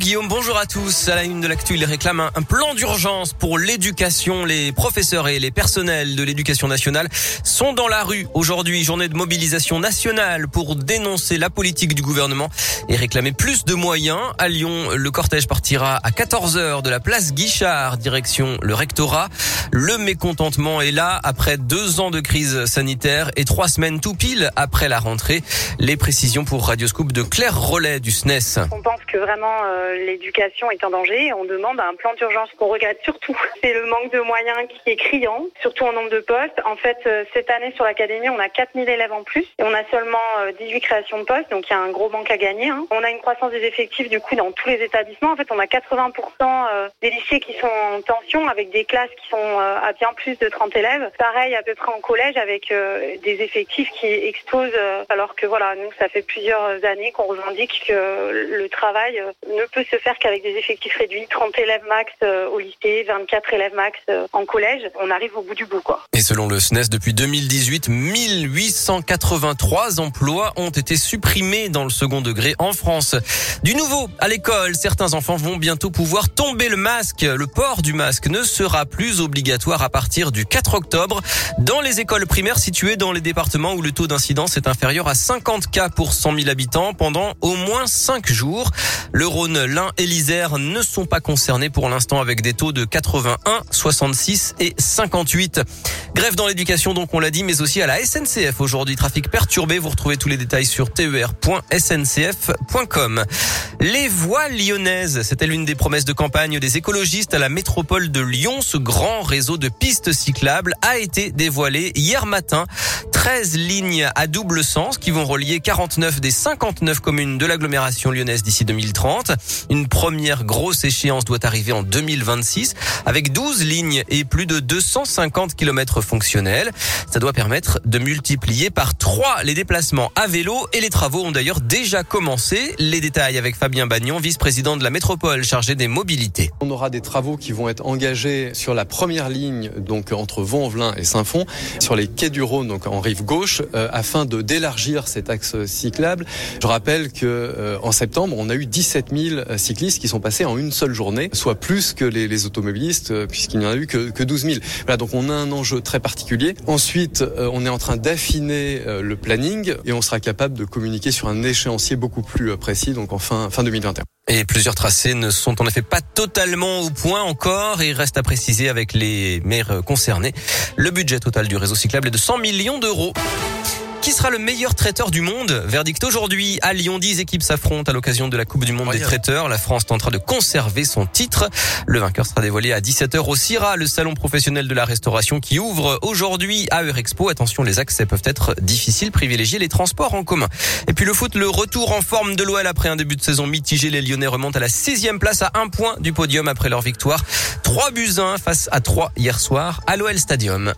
Guillaume, bonjour à tous. À la une de l'actu, il réclame un, plan d'urgence pour l'éducation. Les professeurs et les personnels de l'éducation nationale sont dans la rue aujourd'hui, journée de mobilisation nationale pour dénoncer la politique du gouvernement et réclamer plus de moyens. À Lyon, le cortège partira à 14h de la place Guichard, direction le rectorat. Le mécontentement est là après deux ans de crise sanitaire et trois semaines tout pile après la rentrée. Les précisions pour Radioscoop de Claire Rollet du SNES. On pense que vraiment euh, l'éducation est en danger. On demande un plan d'urgence qu'on regrette surtout. C'est le manque de moyens qui est criant, surtout en nombre de postes. En fait, euh, cette année sur l'académie, on a 4000 élèves en plus et on a seulement 18 euh, créations de postes, donc il y a un gros manque à gagner. Hein. On a une croissance des effectifs du coup dans tous les établissements. En fait, on a 80% des lycées qui sont en tension avec des classes qui sont à bien plus de 30 élèves. Pareil à peu près en collège avec des effectifs qui explosent alors que voilà, nous ça fait plusieurs années qu'on revendique que le travail euh, ne peut se faire qu'avec des effectifs réduits, 30 élèves max euh, au lycée, 24 élèves max euh, en collège. On arrive au bout du bout, quoi. Et selon le SNES, depuis 2018, 1883 emplois ont été supprimés dans le second degré en France. Du nouveau, à l'école, certains enfants vont bientôt pouvoir tomber le masque. Le port du masque ne sera plus obligatoire à partir du 4 octobre dans les écoles primaires situées dans les départements où le taux d'incidence est inférieur à 50 cas pour 100 000 habitants pendant au moins 5 jours. Le Rhône, l'Ain et l'Isère ne sont pas concernés pour l'instant avec des taux de 81, 66 et 58. Grève dans l'éducation, donc on l'a dit, mais aussi à la SNCF aujourd'hui. Trafic perturbé. Vous retrouvez tous les détails sur ter.sncf.com. Les voies lyonnaises, c'était l'une des promesses de campagne des écologistes à la métropole de Lyon. Ce grand réseau de pistes cyclables a été dévoilé hier matin. 13 lignes à double sens qui vont relier 49 des 59 communes de l'agglomération lyonnaise d'ici 2030. Une première grosse échéance doit arriver en 2026 avec 12 lignes et plus de 250 km fonctionnels. Ça doit permettre de multiplier par 3 les déplacements à vélo et les travaux ont d'ailleurs déjà commencé. Les détails avec Fabien Bagnon, vice-président de la métropole chargé des mobilités. On aura des travaux qui vont être engagés sur la première ligne, donc entre Vaux-en-Velin et Saint-Fond, sur les quais du Rhône, donc en rive gauche, euh, afin de d'élargir cet axe cyclable. Je rappelle que euh, en septembre, on a eu 17 000 cyclistes qui sont passés en une seule journée, soit plus que les, automobilistes, euh, puisqu'il n'y en a eu que, que 12 000. Voilà, donc on a un enjeu très particulier. Ensuite, on est en train d'affiner le planning et on sera capable de communiquer sur un échéancier beaucoup plus précis, donc en fin, fin 2021. Et plusieurs tracés ne sont en effet pas totalement au point encore et il reste à préciser avec les maires concernés. Le budget total du réseau cyclable est de 100 millions d'euros. Qui sera le meilleur traiteur du monde Verdict aujourd'hui à Lyon. 10 équipes s'affrontent à l'occasion de la Coupe du Monde des traiteurs. La France tentera de conserver son titre. Le vainqueur sera dévoilé à 17h au CIRA, le salon professionnel de la restauration qui ouvre aujourd'hui à Eurexpo. Attention, les accès peuvent être difficiles. Privilégier les transports en commun. Et puis le foot, le retour en forme de l'OL après un début de saison mitigé. Les Lyonnais remontent à la sixième place à un point du podium après leur victoire. 3 buts 1 face à 3 hier soir à l'OL Stadium.